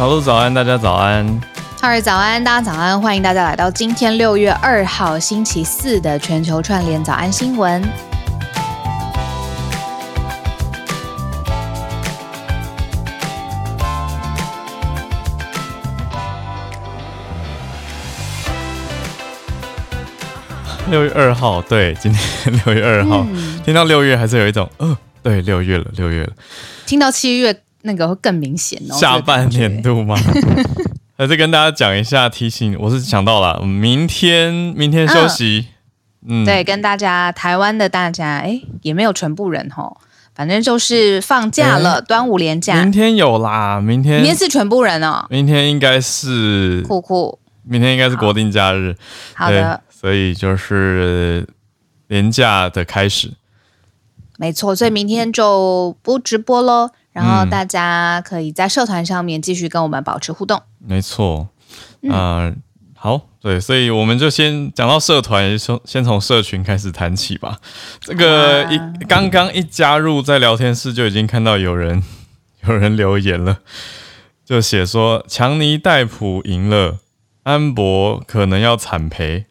小鹿早安，大家早安。哈尔早安，大家早安，欢迎大家来到今天六月二号星期四的全球串联早安新闻。六月二号，对，今天六月二号，听到六月还是有一种，呃，对，六月了，六月了。听到七月那个会更明显哦。下半年度吗？还是跟大家讲一下，提醒我是想到了，明天明天休息。嗯，对，跟大家台湾的大家，哎，也没有全部人吼，反正就是放假了，端午连假。明天有啦，明天明天是全部人哦。明天应该是酷酷，明天应该是国定假日。好的。所以就是年假的开始，没错。所以明天就不直播喽，然后大家可以在社团上面继续跟我们保持互动。没错，嗯，好，对，所以我们就先讲到社团，先先从社群开始谈起吧。这个一刚刚一加入在聊天室，就已经看到有人 有人留言了，就写说强尼戴普赢了，安博可能要惨赔。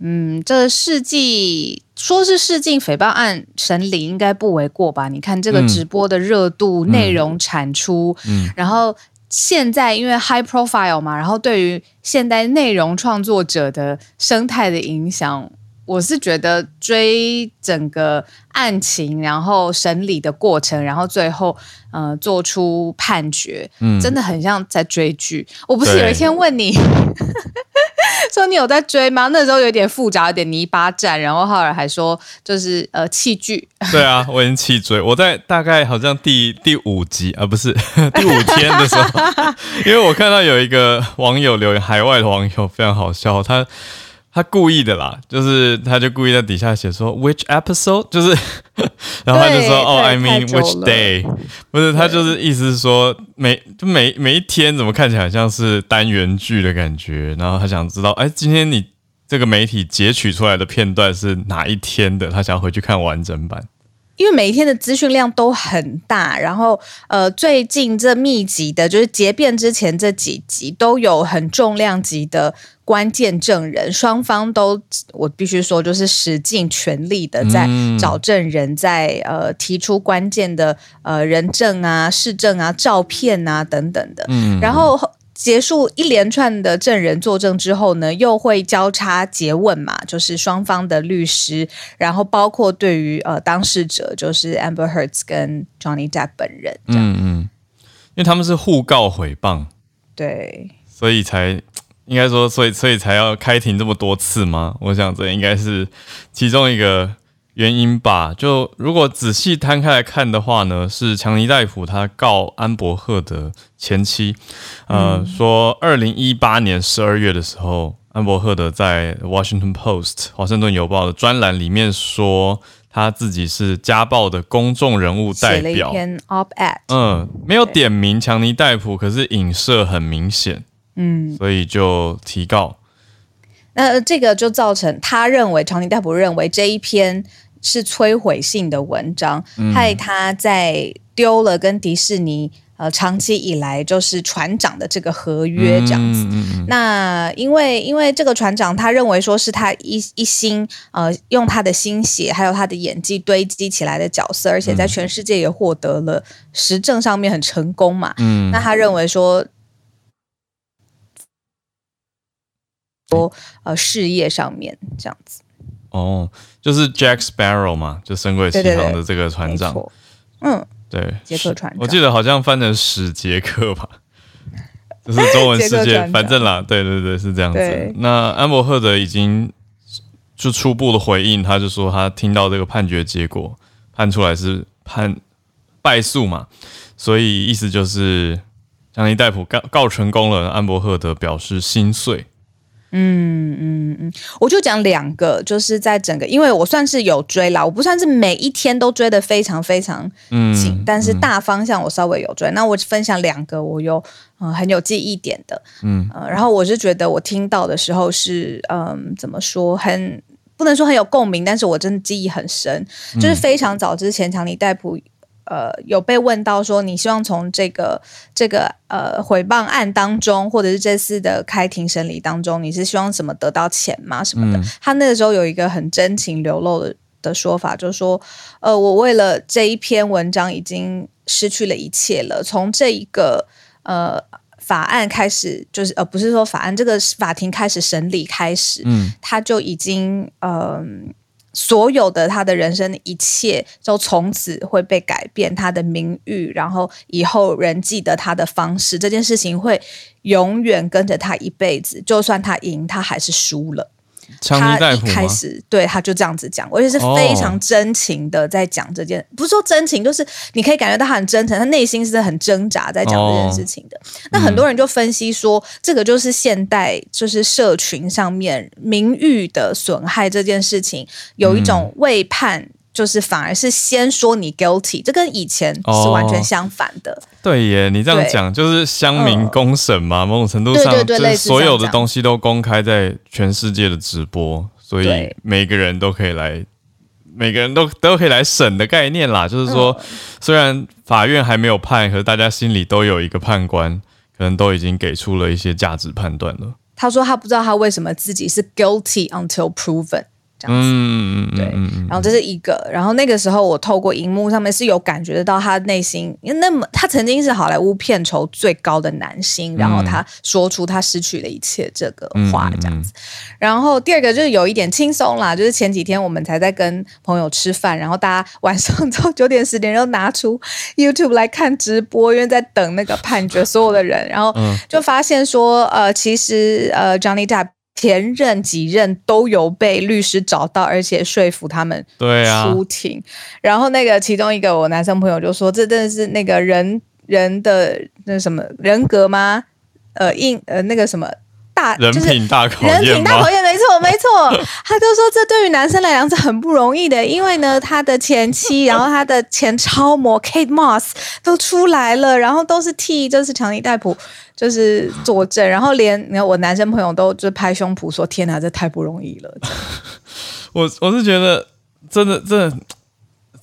嗯，这世纪说是试镜诽谤案审理应该不为过吧？你看这个直播的热度、内容产出，嗯，然后现在因为 high profile 嘛，然后对于现代内容创作者的生态的影响。我是觉得追整个案情，然后审理的过程，然后最后呃做出判决，嗯，真的很像在追剧。我不是有一天问你，说你有在追吗？那时候有点复杂，有点泥巴战，然后后来还说就是呃弃剧。对啊，我已经弃追。我在大概好像第第五集啊，不是第五天的时候，因为我看到有一个网友留言，海外的网友非常好笑，他。他故意的啦，就是他就故意在底下写说 which episode，就是，然后他就说哦，I mean which day，不是他就是意思是说每就每每一天怎么看起来像是单元剧的感觉，然后他想知道哎，今天你这个媒体截取出来的片段是哪一天的，他想要回去看完整版。因为每一天的资讯量都很大，然后呃，最近这密集的，就是结辩之前这几集都有很重量级的关键证人，双方都我必须说，就是使尽全力的在找证人，在呃提出关键的呃人证啊、市证啊、照片啊等等的，嗯，然后。结束一连串的证人作证之后呢，又会交叉诘问嘛，就是双方的律师，然后包括对于呃当事者，就是 Amber Heard 跟 Johnny Depp 本人，嗯嗯，因为他们是互告诽谤，对，所以才应该说，所以所以才要开庭这么多次吗？我想这应该是其中一个。原因吧，就如果仔细摊开来看的话呢，是强尼戴普他告安伯赫的前妻，呃，说二零一八年十二月的时候，安伯赫德在 Washington Post 华盛顿邮报的专栏里面说，他自己是家暴的公众人物代表，篇 op-ed，嗯，没有点名强尼戴普，可是影射很明显，嗯，所以就提告。那这个就造成他认为强尼戴普认为这一篇。是摧毁性的文章，害他在丢了跟迪士尼呃长期以来就是船长的这个合约这样子。那因为因为这个船长他认为说是他一一心呃用他的心血还有他的演技堆积起来的角色，而且在全世界也获得了实证上面很成功嘛。嗯，那他认为说说呃事业上面这样子。哦，就是 Jack Sparrow 嘛，就《深鬼奇航》的这个船长。嗯，对，杰克船长。我记得好像翻成史杰克吧，就是中文世界，反正啦，对对对，是这样子。那安伯赫德已经就初步的回应，他就说他听到这个判决结果，判出来是判败诉嘛，所以意思就是强尼戴普告告成功了，安伯赫德表示心碎。嗯嗯嗯，我就讲两个，就是在整个，因为我算是有追啦，我不算是每一天都追的非常非常紧，但是大方向我稍微有追。那我分享两个我有嗯很有记忆点的，嗯。呃，然后我是觉得我听到的时候是嗯怎么说，很不能说很有共鸣，但是我真的记忆很深，就是非常早之前，强尼戴普呃有被问到说，你希望从这个这个呃诽谤案当中，或者是这次的开庭审理当中，你是希望什么得到钱吗？什么的？他那个时候有一个很真情流露的的说法，就是说，呃，我为了这一篇文章已经失去了一切了，从这一个呃。法案开始就是呃，不是说法案这个法庭开始审理开始，嗯，他就已经嗯，所有的他的人生的一切就从此会被改变，他的名誉，然后以后人记得他的方式，这件事情会永远跟着他一辈子，就算他赢，他还是输了。他一开始对他就这样子讲，而且是非常真情的在讲这件，不是说真情，就是你可以感觉到他很真诚，他内心是很挣扎在讲这件事情的。那很多人就分析说，这个就是现代就是社群上面名誉的损害这件事情，有一种未判。就是反而是先说你 guilty，这跟以前是完全相反的。对耶，你这样讲就是乡民公审嘛，某种程度上，对对对，所有的东西都公开在全世界的直播，所以每个人都可以来，每个人都都可以来审的概念啦。就是说，虽然法院还没有判，可是大家心里都有一个判官，可能都已经给出了一些价值判断了。他说他不知道他为什么自己是 guilty until proven。嗯，对，然后这是一个，然后那个时候我透过荧幕上面是有感觉得到他内心，因为那么他曾经是好莱坞片酬最高的男星，然后他说出他失去了一切这个话这样子。然后第二个就是有一点轻松啦，就是前几天我们才在跟朋友吃饭，然后大家晚上到九点十点又拿出 YouTube 来看直播，因为在等那个判决，所有的人，然后就发现说，呃，其实呃，Johnny Depp。前任几任都有被律师找到，而且说服他们出庭。然后那个其中一个我男生朋友就说：“这真的是那个人人的那什么人格吗？呃，硬呃那个什么。”大人品大考验，人品大考验，没错没错。他就说这对于男生来讲是很不容易的，因为呢，他的前妻，然后他的前超模 Kate Moss 都出来了，然后都是替就是强尼戴普就是作证，然后连你看我男生朋友都就拍胸脯说：“天哪，这太不容易了。”我我是觉得真的真的。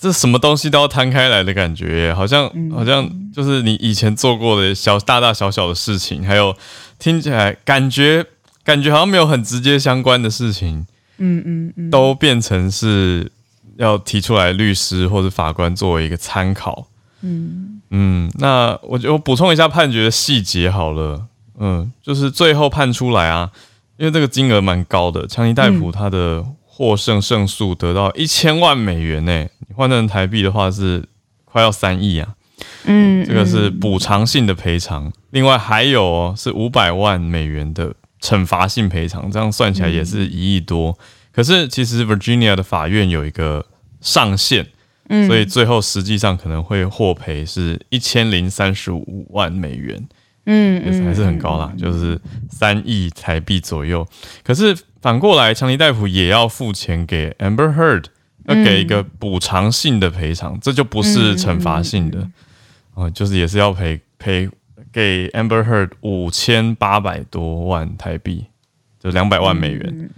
这什么东西都要摊开来的感觉，好像好像就是你以前做过的小大大小小的事情，还有听起来感觉感觉好像没有很直接相关的事情，嗯嗯嗯，都变成是要提出来律师或者法官作为一个参考，嗯。嗯，那我就补充一下判决的细节好了，嗯，就是最后判出来啊，因为这个金额蛮高的，强尼戴普他的。获胜胜诉得到一千万美元呢，你换成台币的话是快要三亿啊。嗯，这个是补偿性的赔偿，另外还有哦是五百万美元的惩罚性赔偿，这样算起来也是一亿多。可是其实 Virginia 的法院有一个上限，所以最后实际上可能会获赔是一千零三十五万美元。嗯，也是还是很高啦，就是三亿台币左右。可是反过来，强尼戴普也要付钱给 Amber Heard，要给一个补偿性的赔偿，这就不是惩罚性的哦，就是也是要赔赔给 Amber Heard 五千八百多万台币，就两百万美元。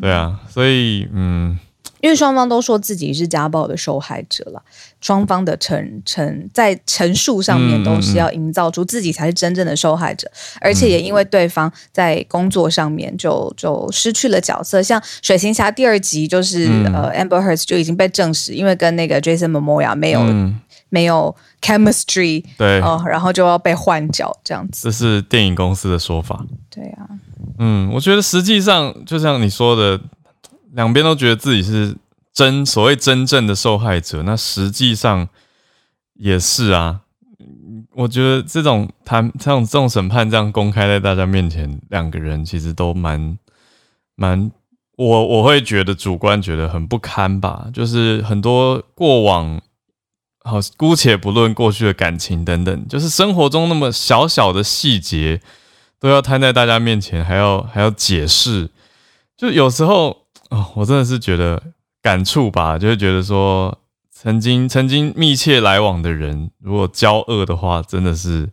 对啊，所以嗯。因为双方都说自己是家暴的受害者了，双方的陈陈在陈述上面都是要营造出自己才是真正的受害者，而且也因为对方在工作上面就就失去了角色，像《水行侠》第二集就是呃 Amber Heard 就已经被证实，因为跟那个 Jason Momoa 没有没有 chemistry，对哦，然后就要被换角这样子。这是电影公司的说法。对啊，嗯，我觉得实际上就像你说的。两边都觉得自己是真所谓真正的受害者，那实际上也是啊。我觉得这种谈这种这种审判这样公开在大家面前，两个人其实都蛮蛮，我我会觉得主观觉得很不堪吧。就是很多过往，好姑且不论过去的感情等等，就是生活中那么小小的细节都要摊在大家面前，还要还要解释，就有时候。哦，我真的是觉得感触吧，就会觉得说，曾经曾经密切来往的人，如果交恶的话，真的是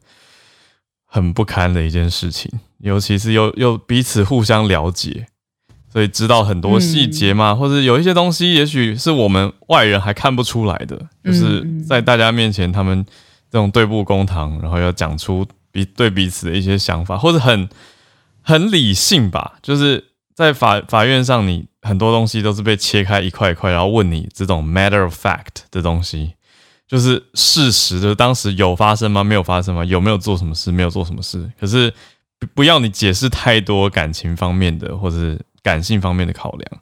很不堪的一件事情。尤其是又又彼此互相了解，所以知道很多细节嘛，或者有一些东西，也许是我们外人还看不出来的，就是在大家面前，他们这种对簿公堂，然后要讲出彼对彼此的一些想法，或者很很理性吧，就是在法法院上，你很多东西都是被切开一块一块，然后问你这种 matter of fact 的东西，就是事实，就是当时有发生吗？没有发生吗？有没有做什么事？没有做什么事？可是不要你解释太多感情方面的，或者是。感性方面的考量，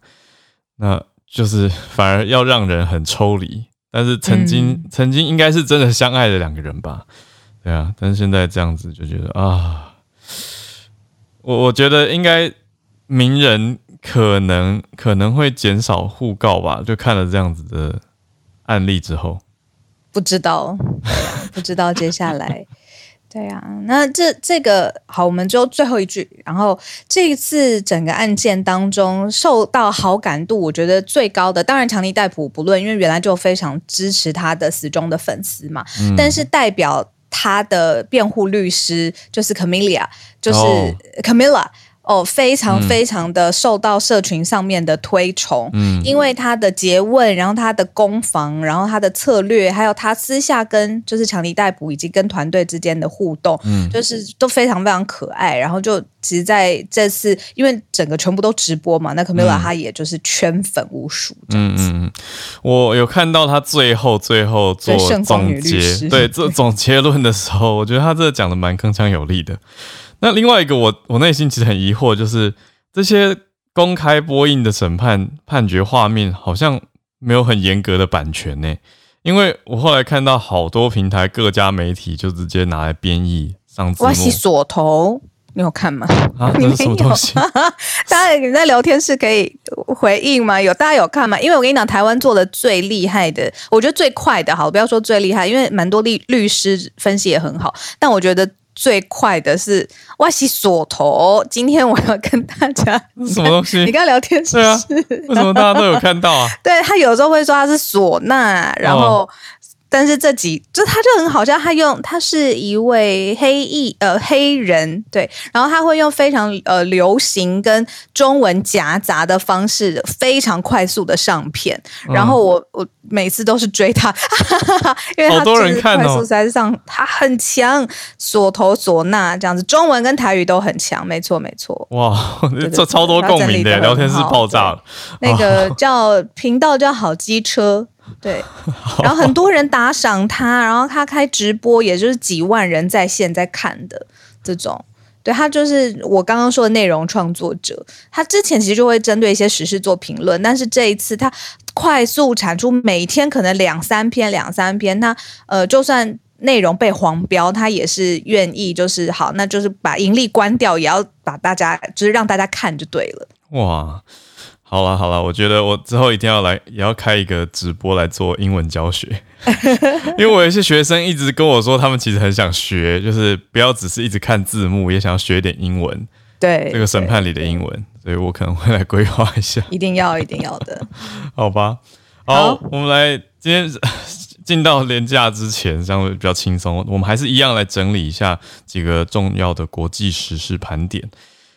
那就是反而要让人很抽离。但是曾经曾经应该是真的相爱的两个人吧？对啊，但是现在这样子就觉得啊，我我觉得应该名人可能可能会减少互告吧？就看了这样子的案例之后，不知道，不知道接下来。对呀，那这这个好，我们就最后一句。然后这一次整个案件当中受到好感度，我觉得最高的，当然强尼戴普不论，因为原来就非常支持他的死忠的粉丝嘛。但是代表他的辩护律师就是 Camilla，就是 Camilla。哦，非常非常的受到社群上面的推崇，嗯，因为他的诘问，然后他的攻防，然后他的策略，还有他私下跟就是强尼逮捕以及跟团队之间的互动，嗯，就是都非常非常可爱。然后就其实在这次，因为整个全部都直播嘛，那 Camila 他也就是圈粉无数这样子。嗯我有看到他最后最后做总结，对做总结论的时候，我觉得他这讲的蛮铿锵有力的。那另外一个，我我内心其实很疑惑，就是这些公开播映的审判判决画面，好像没有很严格的版权呢。因为我后来看到好多平台各家媒体就直接拿来编译上字幕。我是锁头，你有看吗？啊，这是什么东西？大家你在聊天室可以回应吗？有大家有看吗？因为我跟你讲，台湾做的最厉害的，我觉得最快的，好，不要说最厉害，因为蛮多律律师分析也很好，但我觉得。最快的是哇西锁头，今天我要跟大家 什么东西？你刚聊天是啊？为什么大家都有看到啊？对他有时候会说他是唢呐，然后。但是这几就他就很好笑，他用他是一位黑裔呃黑人对，然后他会用非常呃流行跟中文夹杂的方式，非常快速的上片，然后我我每次都是追他，因为他就是快速在上，他很强，锁头唢呐这样子，中文跟台语都很强，没错没错。哇，这超多共鸣的聊天室爆炸了，那个叫频道叫好机车。对，然后很多人打赏他，然后他开直播，也就是几万人在线在看的这种。对他就是我刚刚说的内容创作者，他之前其实就会针对一些时事做评论，但是这一次他快速产出，每天可能两三篇两三篇，他呃就算内容被黄标，他也是愿意就是好，那就是把盈利关掉，也要把大家就是让大家看就对了。哇。好了好了，我觉得我之后一定要来，也要开一个直播来做英文教学，因为我有些学生一直跟我说，他们其实很想学，就是不要只是一直看字幕，也想要学点英文。对，这个审判里的英文，所以我可能会来规划一下。一定要一定要的，好吧？好，我们来今天进到年假之前，这样会比较轻松，我们还是一样来整理一下几个重要的国际时事盘点。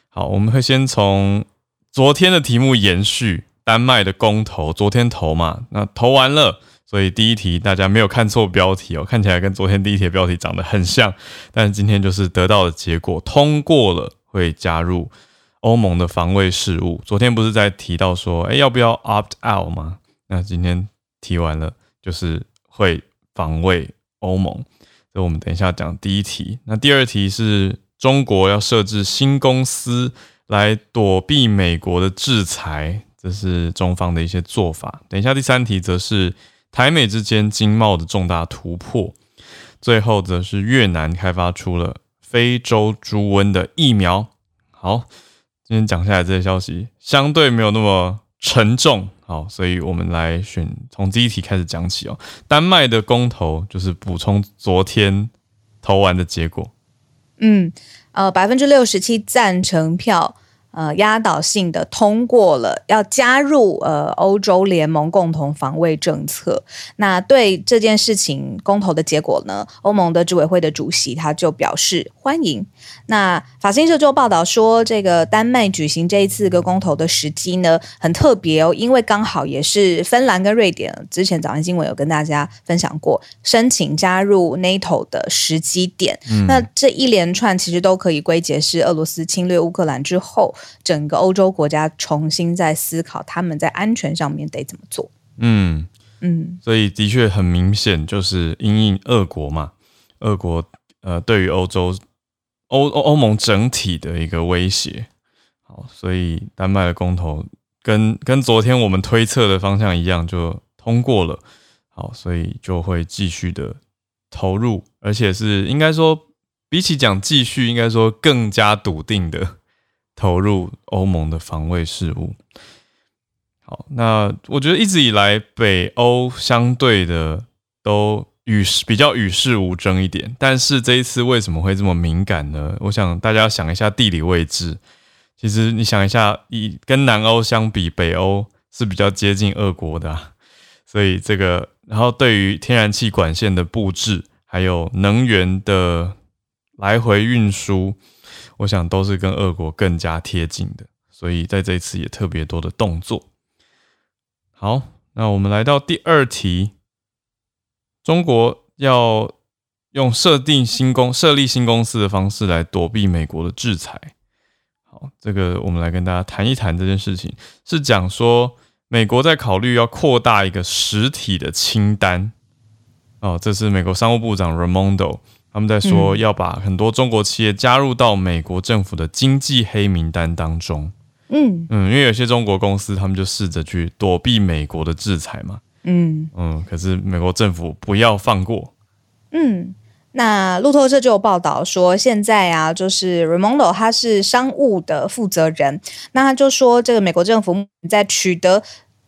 好，我们会先从。昨天的题目延续丹麦的公投，昨天投嘛，那投完了，所以第一题大家没有看错标题哦，看起来跟昨天第一题标题长得很像，但是今天就是得到的结果通过了，会加入欧盟的防卫事务。昨天不是在提到说，哎，要不要 opt out 吗？那今天提完了，就是会防卫欧盟。所以我们等一下讲第一题，那第二题是中国要设置新公司。来躲避美国的制裁，这是中方的一些做法。等一下，第三题则是台美之间经贸的重大突破。最后则是越南开发出了非洲猪瘟的疫苗。好，今天讲下来这些消息相对没有那么沉重。好，所以我们来选从第一题开始讲起哦。丹麦的公投就是补充昨天投完的结果。嗯。呃，百分之六十七赞成票，呃，压倒性的通过了要加入呃欧洲联盟共同防卫政策。那对这件事情公投的结果呢，欧盟的执委会的主席他就表示欢迎。那法新社就报道说，这个丹麦举行这一次个公投的时机呢，很特别哦，因为刚好也是芬兰跟瑞典之前早上新闻有跟大家分享过申请加入 NATO 的时机点。那这一连串其实都可以归结是俄罗斯侵略乌克兰之后。整个欧洲国家重新在思考他们在安全上面得怎么做。嗯嗯，所以的确很明显，就是因应俄国嘛，俄国呃对于欧洲欧欧欧盟整体的一个威胁。好，所以丹麦的公投跟跟昨天我们推测的方向一样，就通过了。好，所以就会继续的投入，而且是应该说比起讲继续，应该说更加笃定的。投入欧盟的防卫事务。好，那我觉得一直以来北欧相对的都与比较与世无争一点，但是这一次为什么会这么敏感呢？我想大家想一下地理位置，其实你想一下，以跟南欧相比，北欧是比较接近俄国的，所以这个，然后对于天然气管线的布置，还有能源的来回运输。我想都是跟俄国更加贴近的，所以在这一次也特别多的动作。好，那我们来到第二题，中国要用设定新公设立新公司的方式来躲避美国的制裁。好，这个我们来跟大家谈一谈这件事情，是讲说美国在考虑要扩大一个实体的清单。哦，这是美国商务部长 Ramondo。他们在说要把很多中国企业加入到美国政府的经济黑名单当中。嗯嗯，因为有些中国公司，他们就试着去躲避美国的制裁嘛。嗯嗯，可是美国政府不要放过。嗯，那路透社就有报道说，现在啊，就是 Raimondo 他是商务的负责人，那他就说，这个美国政府在取得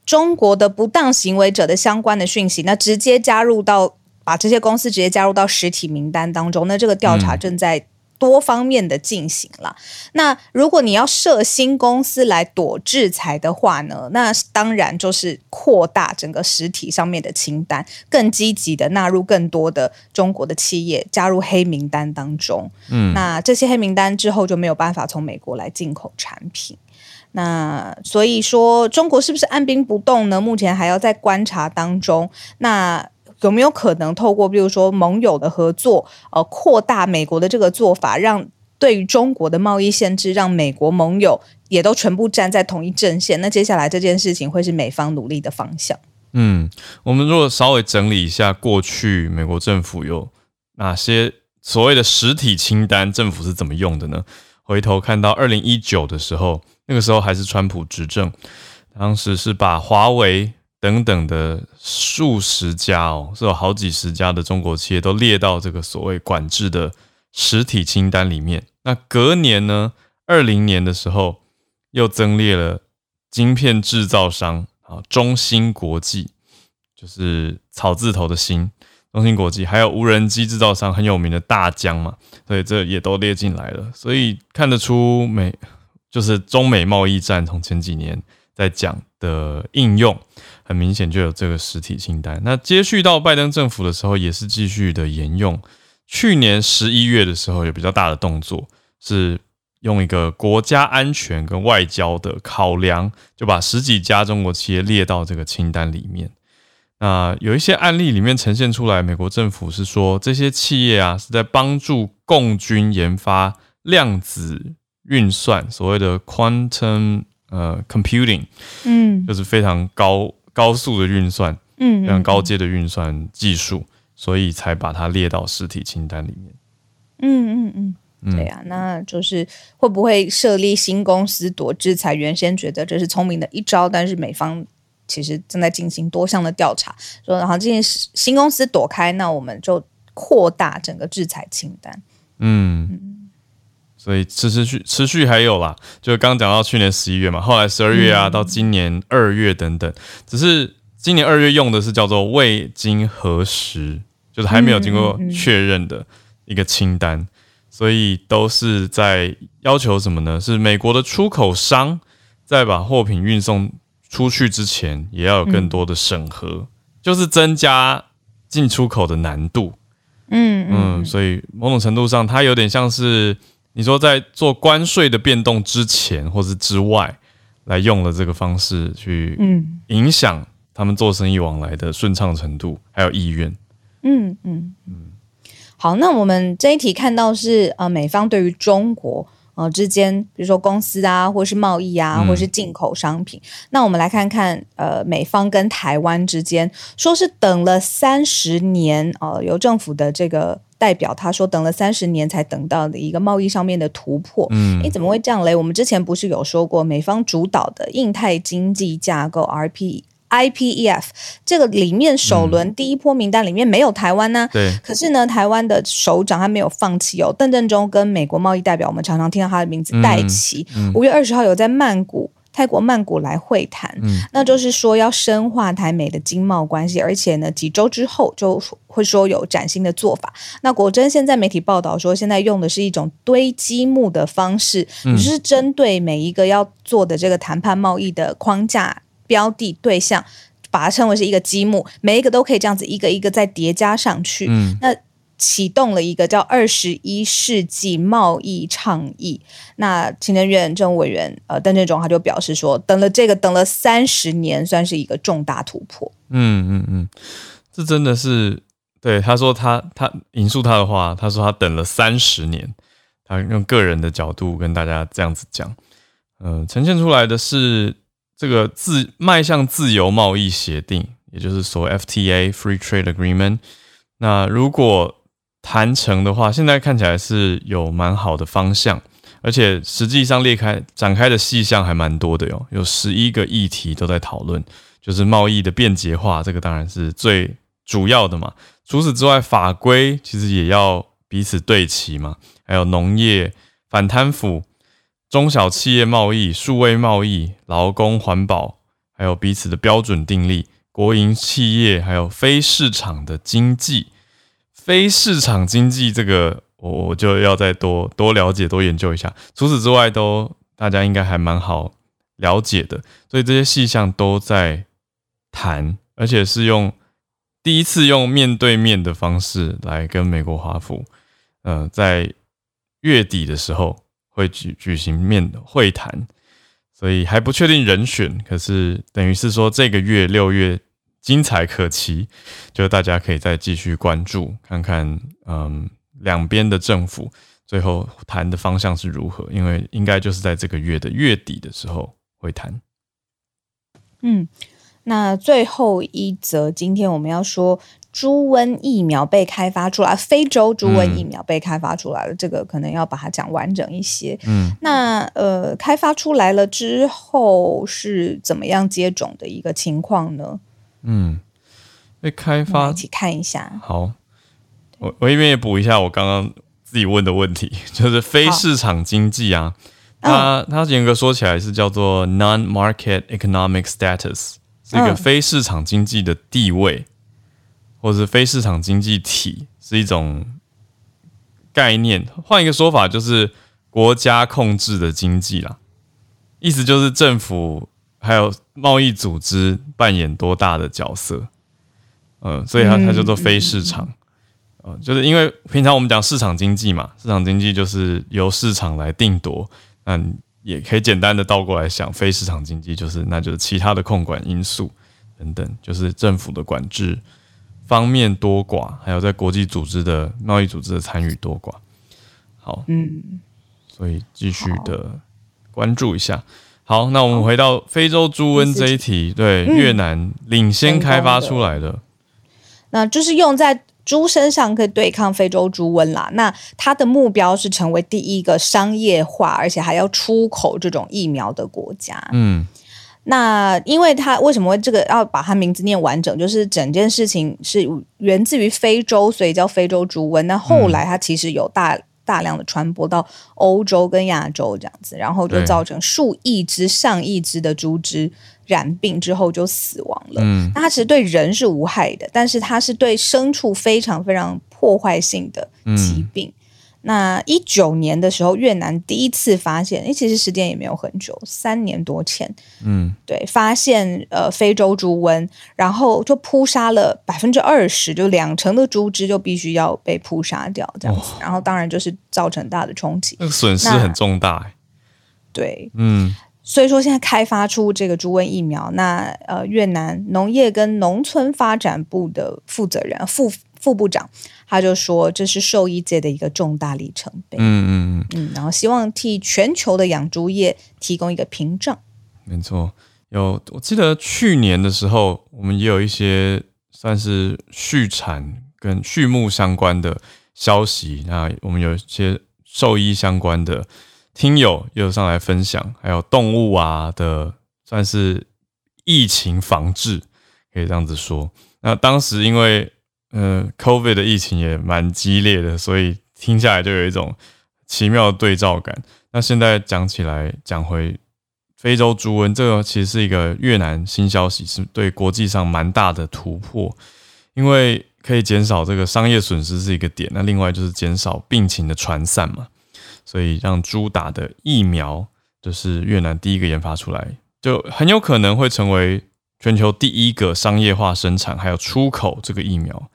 中国的不当行为者的相关的讯息，那直接加入到。把这些公司直接加入到实体名单当中，那这个调查正在多方面的进行了。那如果你要设新公司来躲制裁的话呢，那当然就是扩大整个实体上面的清单，更积极的纳入更多的中国的企业加入黑名单当中。嗯，那这些黑名单之后就没有办法从美国来进口产品。那所以说，中国是不是按兵不动呢？目前还要在观察当中。那有没有可能透过，比如说盟友的合作，呃，扩大美国的这个做法，让对于中国的贸易限制，让美国盟友也都全部站在同一阵线？那接下来这件事情会是美方努力的方向。嗯，我们如果稍微整理一下过去美国政府有哪些所谓的实体清单，政府是怎么用的呢？回头看到二零一九的时候，那个时候还是川普执政，当时是把华为。等等的数十家哦，是有好几十家的中国企业都列到这个所谓管制的实体清单里面。那隔年呢，二零年的时候又增列了晶片制造商啊，中芯国际，就是草字头的芯，中芯国际，还有无人机制造商很有名的大疆嘛，所以这也都列进来了。所以看得出美就是中美贸易战从前几年在讲的应用。很明显就有这个实体清单。那接续到拜登政府的时候，也是继续的沿用。去年十一月的时候，有比较大的动作，是用一个国家安全跟外交的考量，就把十几家中国企业列到这个清单里面。那有一些案例里面呈现出来，美国政府是说这些企业啊是在帮助共军研发量子运算，所谓的 quantum 呃 computing，嗯，就是非常高。高速的运算，嗯，非常高阶的运算技术，所以才把它列到实体清单里面。嗯嗯嗯，对呀，那就是会不会设立新公司躲制裁？原先觉得这是聪明的一招，但是美方其实正在进行多项的调查，说然后这件新公司躲开，那我们就扩大整个制裁清单。嗯。所以持持续持续还有啦，就刚讲到去年十一月嘛，后来十二月啊，到今年二月等等，只是今年二月用的是叫做未经核实，就是还没有经过确认的一个清单。所以都是在要求什么呢？是美国的出口商在把货品运送出去之前，也要有更多的审核，就是增加进出口的难度。嗯嗯，所以某种程度上，它有点像是你说在做关税的变动之前或是之外，来用了这个方式去影响他们做生意往来的顺畅程度还有意愿。嗯嗯嗯。好，那我们这一题看到是呃，美方对于中国呃之间，比如说公司啊，或是贸易啊，或是进口商品。那我们来看看呃，美方跟台湾之间，说是等了三十年，呃，由政府的这个代表他说等了三十年才等到的一个贸易上面的突破。嗯，你怎么会这样嘞？我们之前不是有说过，美方主导的印太经济架构 RP。IPEF 这个里面首轮第一波名单里面没有台湾呢，对。可是呢，台湾的首长他没有放弃哦。邓正中跟美国贸易代表，我们常常听到他的名字戴奇，五月二十号有在曼谷泰国曼谷来会谈，那就是说要深化台美的经贸关系，而且呢，几周之后就会说有崭新的做法。那果真现在媒体报道说，现在用的是一种堆积木的方式，就是针对每一个要做的这个谈判贸易的框架。标的对象，把它称为是一个积木，每一个都可以这样子一个一个再叠加上去。嗯，那启动了一个叫二十一世纪贸易倡议。那行政院政务委员呃邓振中他就表示说，等了这个等了三十年，算是一个重大突破。嗯嗯嗯，这真的是对他说他他引述他的话，他说他等了三十年，他用个人的角度跟大家这样子讲，嗯，呈现出来的是。这个自迈向自由贸易协定，也就是所谓 FTA（Free Trade Agreement）。那如果谈成的话，现在看起来是有蛮好的方向，而且实际上列开展开的细项还蛮多的哟，有十一个议题都在讨论，就是贸易的便捷化，这个当然是最主要的嘛。除此之外，法规其实也要彼此对齐嘛，还有农业反贪腐。中小企业贸易、数位贸易、劳工环保，还有彼此的标准定立，国营企业，还有非市场的经济。非市场经济这个，我我就要再多多了解、多研究一下。除此之外，都大家应该还蛮好了解的。所以这些细项都在谈，而且是用第一次用面对面的方式来跟美国华府，呃，在月底的时候。会举举行面会谈，所以还不确定人选。可是等于是说，这个月六月精彩可期，就大家可以再继续关注，看看嗯两边的政府最后谈的方向是如何。因为应该就是在这个月的月底的时候会谈。嗯，那最后一则，今天我们要说。猪瘟疫苗被开发出来，非洲猪瘟疫苗被开发出来了，这个可能要把它讲完整一些。嗯，那呃，开发出来了之后是怎么样接种的一个情况呢？嗯，被开发一起看一下。好，我我一边也补一下我刚刚自己问的问题，就是非市场经济啊，它它严格说起来是叫做 non-market economic status，是一个非市场经济的地位。或者非市场经济体是一种概念，换一个说法就是国家控制的经济啦。意思就是政府还有贸易组织扮演多大的角色，嗯，所以它它叫做非市场，呃，就是因为平常我们讲市场经济嘛，市场经济就是由市场来定夺，嗯，也可以简单的倒过来想，非市场经济就是那就是其他的控管因素等等，就是政府的管制。方面多寡，还有在国际组织的贸易组织的参与多寡，好，嗯，所以继续的关注一下。好，那我们回到非洲猪瘟这一题，对越南领先开发出来的，那就是用在猪身上可以对抗非洲猪瘟啦。那它的目标是成为第一个商业化，而且还要出口这种疫苗的国家。嗯。那因为它为什么会这个要把它名字念完整？就是整件事情是源自于非洲，所以叫非洲猪瘟。那后来它其实有大大量的传播到欧洲跟亚洲这样子，然后就造成数亿只、上亿只的猪只染病之后就死亡了。嗯，那它其实对人是无害的，但是它是对牲畜非常非常破坏性的疾病。那一九年的时候，越南第一次发现，哎，其实时间也没有很久，三年多前，嗯，对，发现呃非洲猪瘟，然后就扑杀了百分之二十，就两成的猪只就必须要被扑杀掉这样子，然后当然就是造成大的冲击，那个损失很重大，对，嗯，所以说现在开发出这个猪瘟疫苗，那呃越南农业跟农村发展部的负责人副。副部长他就说，这是兽医界的一个重大里程碑。嗯嗯嗯嗯，然后希望替全球的养猪业提供一个屏障。没错，有我记得去年的时候，我们也有一些算是畜产跟畜牧相关的消息。那我们有一些兽医相关的听友也有上来分享，还有动物啊的，算是疫情防治，可以这样子说。那当时因为嗯，COVID 的疫情也蛮激烈的，所以听下来就有一种奇妙的对照感。那现在讲起来，讲回非洲猪瘟，这个其实是一个越南新消息，是对国际上蛮大的突破，因为可以减少这个商业损失是一个点。那另外就是减少病情的传散嘛，所以让猪打的疫苗就是越南第一个研发出来，就很有可能会成为全球第一个商业化生产还有出口这个疫苗。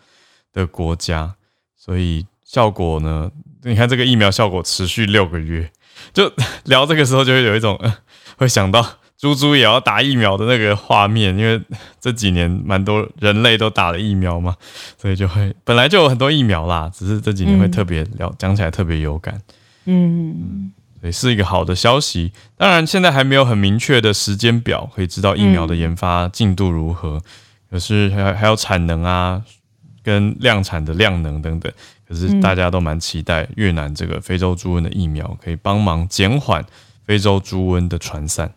的国家，所以效果呢？你看这个疫苗效果持续六个月，就 聊这个时候就会有一种 会想到猪猪也要打疫苗的那个画面，因为这几年蛮多人类都打了疫苗嘛，所以就会本来就有很多疫苗啦，只是这几年会特别聊讲起来特别有感，嗯，所以是一个好的消息。当然现在还没有很明确的时间表，可以知道疫苗的研发进度如何，可是还还有产能啊。跟量产的量能等等，可是大家都蛮期待越南这个非洲猪瘟的疫苗可以帮忙减缓非洲猪瘟的传散。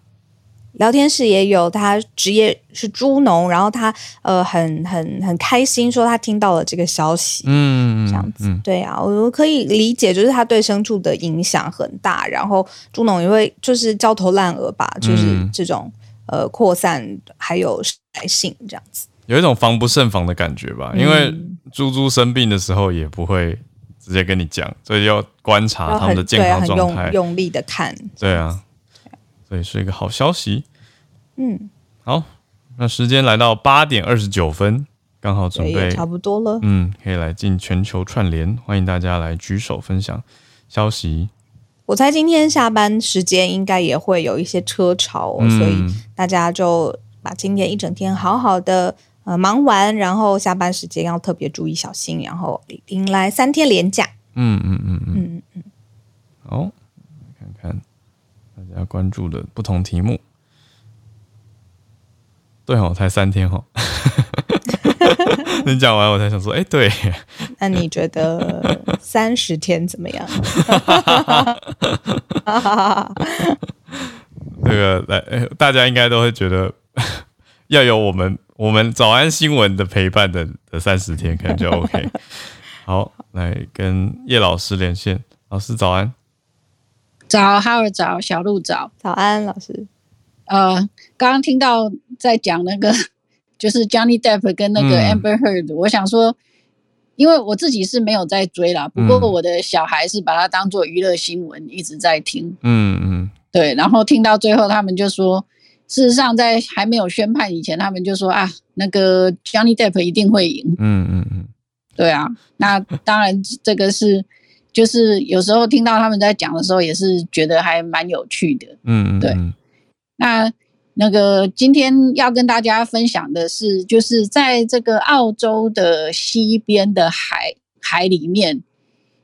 聊天室也有他职业是猪农，然后他呃很很很开心说他听到了这个消息，嗯，这样子，对啊，我可以理解，就是他对牲畜的影响很大，然后猪农也会就是焦头烂额吧，就是这种呃扩散还有来性这样子。有一种防不胜防的感觉吧，因为猪猪生病的时候也不会直接跟你讲，所以要观察他们的健康状态，用力的看。对啊，所以是一个好消息。嗯，好，那时间来到八点二十九分，刚好准备差不多了。嗯，可以来进全球串联，欢迎大家来举手分享消息。我猜今天下班时间应该也会有一些车潮，所以大家就把今天一整天好好的。呃，忙完然后下班时间要特别注意小心，然后迎来三天连假。嗯嗯嗯嗯嗯嗯。好，看看大家关注的不同题目。对哦，才三天哦。你讲完我才想说，哎，对。那你觉得三十天怎么样？这个来，大家应该都会觉得 要有我们。我们早安新闻的陪伴的的三十天可能就 OK。好，来跟叶老师连线。老师早安。早，哈尔早，小鹿早。早安，老师。呃，刚刚听到在讲那个，就是 Johnny Depp 跟那个 Amber Heard。我想说，因为我自己是没有在追啦，不过我的小孩是把它当做娱乐新闻一直在听。嗯嗯。对，然后听到最后，他们就说。事实上，在还没有宣判以前，他们就说啊，那个 Johnny Depp 一定会赢。嗯嗯嗯，对啊。那当然，这个是就是有时候听到他们在讲的时候，也是觉得还蛮有趣的。嗯嗯，对。那那个今天要跟大家分享的是，就是在这个澳洲的西边的海海里面，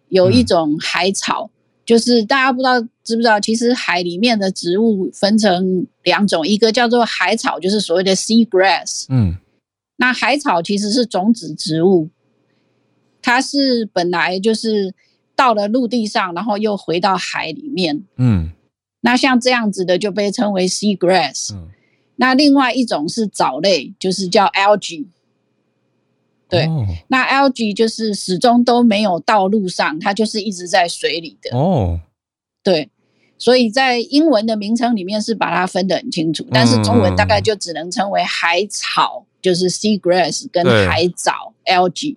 有一种海草。就是大家不知道知不知道，其实海里面的植物分成两种，一个叫做海草，就是所谓的 sea grass。嗯，那海草其实是种子植物，它是本来就是到了陆地上，然后又回到海里面。嗯，那像这样子的就被称为 sea grass。嗯，那另外一种是藻类，就是叫 algae。对，那 algae 就是始终都没有到陆上，它就是一直在水里的。哦，对，所以在英文的名称里面是把它分得很清楚，但是中文大概就只能称为海草，就是 sea grass 跟海藻 algae。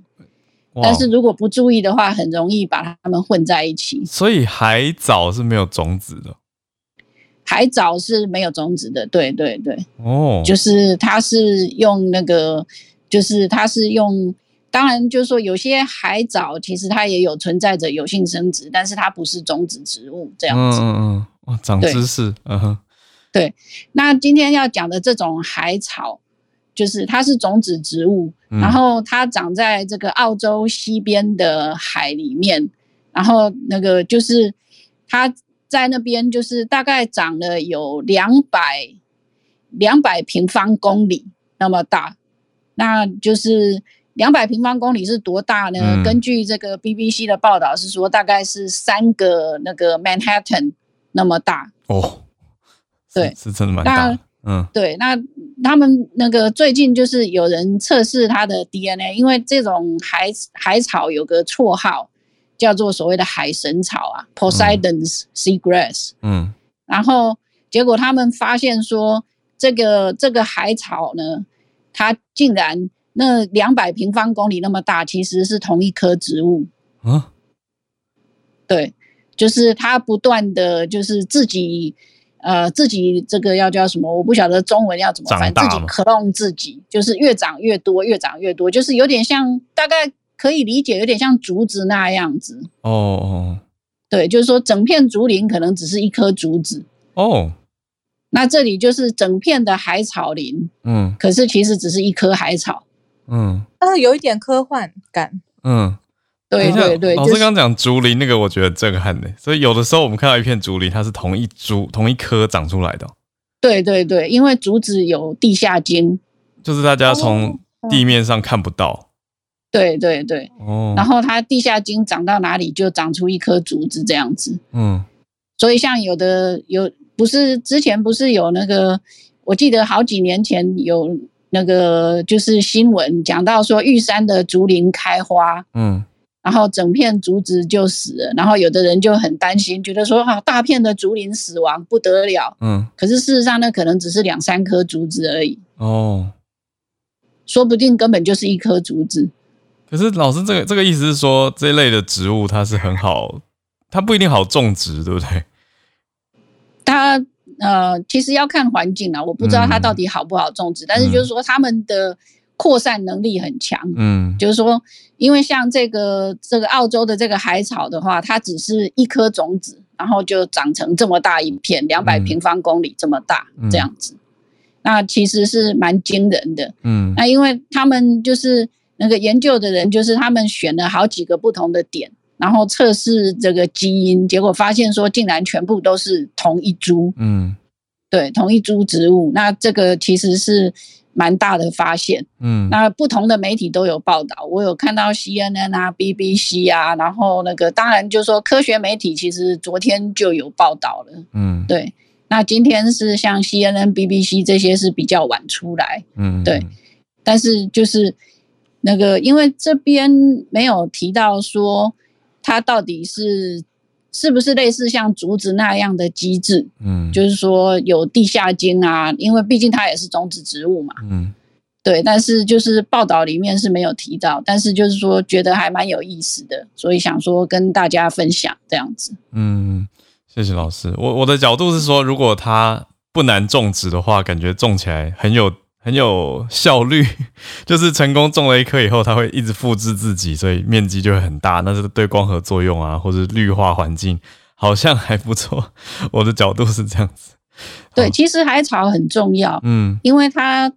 但是如果不注意的话，很容易把它们混在一起。所以海藻是没有种子的。海藻是没有种子的，对对对，哦，就是它是用那个，就是它是用，当然就是说有些海藻其实它也有存在着有性生殖，但是它不是种子植物这样子。嗯嗯嗯，长知识，嗯哼。对，那今天要讲的这种海草，就是它是种子植物，然后它长在这个澳洲西边的海里面，然后那个就是它。在那边就是大概长了有两百两百平方公里那么大，那就是两百平方公里是多大呢？根据这个 BBC 的报道是说，大概是三个那个 Manhattan 那么大哦。对，是真的蛮大。嗯，对，那他们那个最近就是有人测试它的 DNA，因为这种海海草有个绰号。叫做所谓的海神草啊，Poseidon's Seagrass。嗯，然后结果他们发现说，这个这个海草呢，它竟然那两百平方公里那么大，其实是同一棵植物。啊，对，就是它不断的就是自己呃自己这个要叫什么，我不晓得中文要怎么翻，自己 clone 自己，就是越长越多，越长越多，就是有点像大概。可以理解，有点像竹子那样子哦哦，对，就是说整片竹林可能只是一棵竹子哦，那这里就是整片的海草林，嗯，可是其实只是一棵海草，嗯，但是有一点科幻感，嗯，对对对，老师刚讲竹林那个，我觉得震撼的，所以有的时候我们看到一片竹林，它是同一株同一棵长出来的，对对对，因为竹子有地下茎，就是大家从地面上看不到。对对对，哦，然后它地下茎长到哪里就长出一颗竹子这样子，嗯，所以像有的有不是之前不是有那个，我记得好几年前有那个就是新闻讲到说玉山的竹林开花，嗯，然后整片竹子就死了，然后有的人就很担心，觉得说啊大片的竹林死亡不得了，嗯，可是事实上那可能只是两三颗竹子而已，哦，说不定根本就是一颗竹子。可是老师，这个这个意思是说，这类的植物它是很好，它不一定好种植，对不对？它呃，其实要看环境啊，我不知道它到底好不好种植，但是就是说它们的扩散能力很强。嗯，就是说，因为像这个这个澳洲的这个海草的话，它只是一颗种子，然后就长成这么大一片，两百平方公里这么大这样子，那其实是蛮惊人的。嗯，那因为他们就是。那个研究的人就是他们选了好几个不同的点，然后测试这个基因，结果发现说竟然全部都是同一株，嗯，对，同一株植物。那这个其实是蛮大的发现，嗯，那不同的媒体都有报道，我有看到 CNN 啊、BBC 啊，然后那个当然就是说科学媒体其实昨天就有报道了，嗯，对，那今天是像 CNN、BBC 这些是比较晚出来，嗯，对，但是就是。那个，因为这边没有提到说它到底是是不是类似像竹子那样的机制，嗯，就是说有地下茎啊，因为毕竟它也是种子植物嘛，嗯，对，但是就是报道里面是没有提到，但是就是说觉得还蛮有意思的，所以想说跟大家分享这样子。嗯，谢谢老师。我我的角度是说，如果它不难种植的话，感觉种起来很有。很有效率，就是成功种了一颗以后，它会一直复制自己，所以面积就会很大。那是对光合作用啊，或者绿化环境好像还不错。我的角度是这样子。对，其实海草很重要，嗯，因为它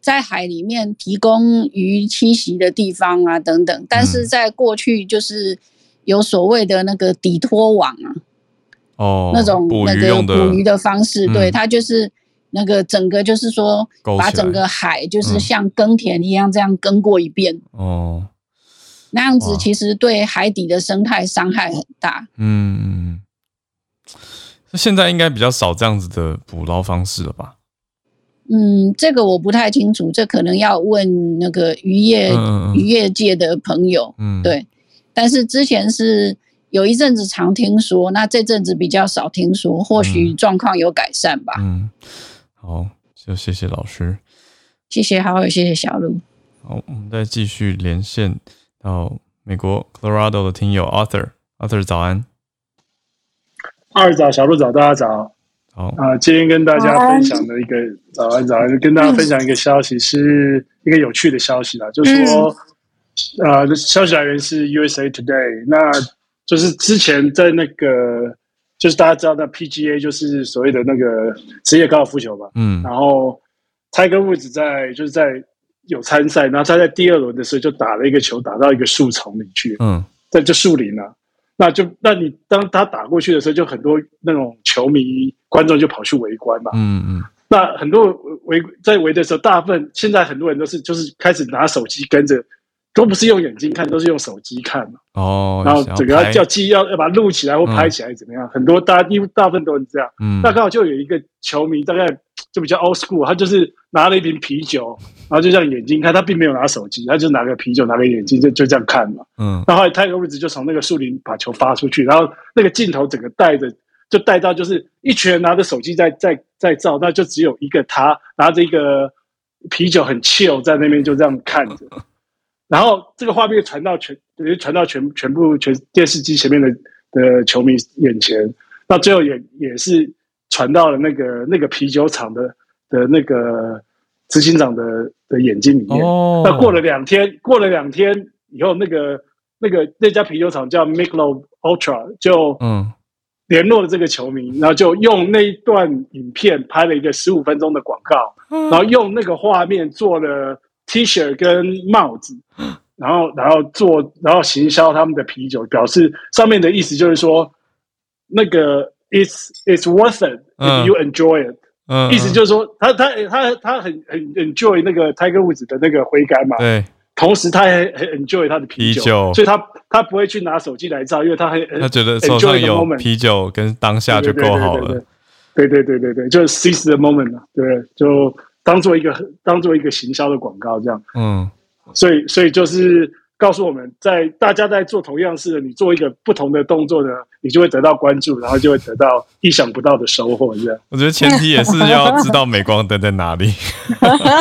在海里面提供鱼栖息的地方啊，等等。但是在过去，就是有所谓的那个底拖网啊，哦，那种那个捕鱼的方式，对，它就是。那个整个就是说，把整个海就是像耕田一样这样耕过一遍哦，那样子其实对海底的生态伤害很大。嗯，现在应该比较少这样子的捕捞方式了吧？嗯，这个我不太清楚，这可能要问那个渔业渔业界的朋友。嗯，对。但是之前是有一阵子常听说，那这阵子比较少听说，或许状况有改善吧。嗯。好，就谢谢老师，谢谢好友，谢谢小鹿。好，我们再继续连线到美国 Colorado 的听友 Arthur，Arthur 早安。二早，小鹿早，大家早。好啊，今天跟大家分享的一个早安早安，跟大家分享一个消息，是一个有趣的消息啦，就是说，呃，消息来源是 USA Today，那就是之前在那个，就是大家知道的 PGA，就是所谓的那个职业高尔夫球嘛，嗯，然后 Tiger Woods 在就是在有参赛，然后他在第二轮的时候就打了一个球打到一个树丛里去，嗯，在这树林啊。那就，那你当他打过去的时候，就很多那种球迷观众就跑去围观嘛。嗯嗯。那很多围在围的时候，大部分现在很多人都是就是开始拿手机跟着，都不是用眼睛看，都是用手机看嘛。哦。然后整个要叫机要要把它录起来或拍起来怎么样？很多大家因为大部分都是这样。嗯。那刚好就有一个球迷，大概就比较 old school，他就是拿了一瓶啤酒。然后就这样眼睛看，他并没有拿手机，他就拿个啤酒，拿个眼睛，就就这样看嘛。嗯。然后泰格位置就从那个树林把球发出去，然后那个镜头整个带着，就带到就是一群人拿着手机在在在照，那就只有一个他拿着一个啤酒很 chill 在那边就这样看着。然后这个画面传到全，传到全全部全电视机前面的的球迷眼前，那最后也也是传到了那个那个啤酒厂的的那个。执行长的的眼睛里面，那过了两天，过了两天以后，那个那个那家啤酒厂叫 Michelob Ultra，就嗯联络了这个球迷，然后就用那一段影片拍了一个十五分钟的广告，然后用那个画面做了 T 恤跟帽子，然后然后做然后行销他们的啤酒，表示上面的意思就是说，那个 It's It's worth it if you enjoy it。嗯，意思就是说，他他他他很很 enjoy 那个 Tiger Woods 的那个挥杆嘛，对，同时他还很 enjoy 他的啤酒，所以他他不会去拿手机来照，因为他很他觉得手上有啤酒跟当下就够好了，对对对对对，就是 seize the moment 嘛，对，就当做一个当做一个行销的广告这样，嗯，所以所以就是。告诉我们在大家在做同样事的，你做一个不同的动作呢，你就会得到关注，然后就会得到意想不到的收获。这样，我觉得前提也是要知道镁光灯在哪里。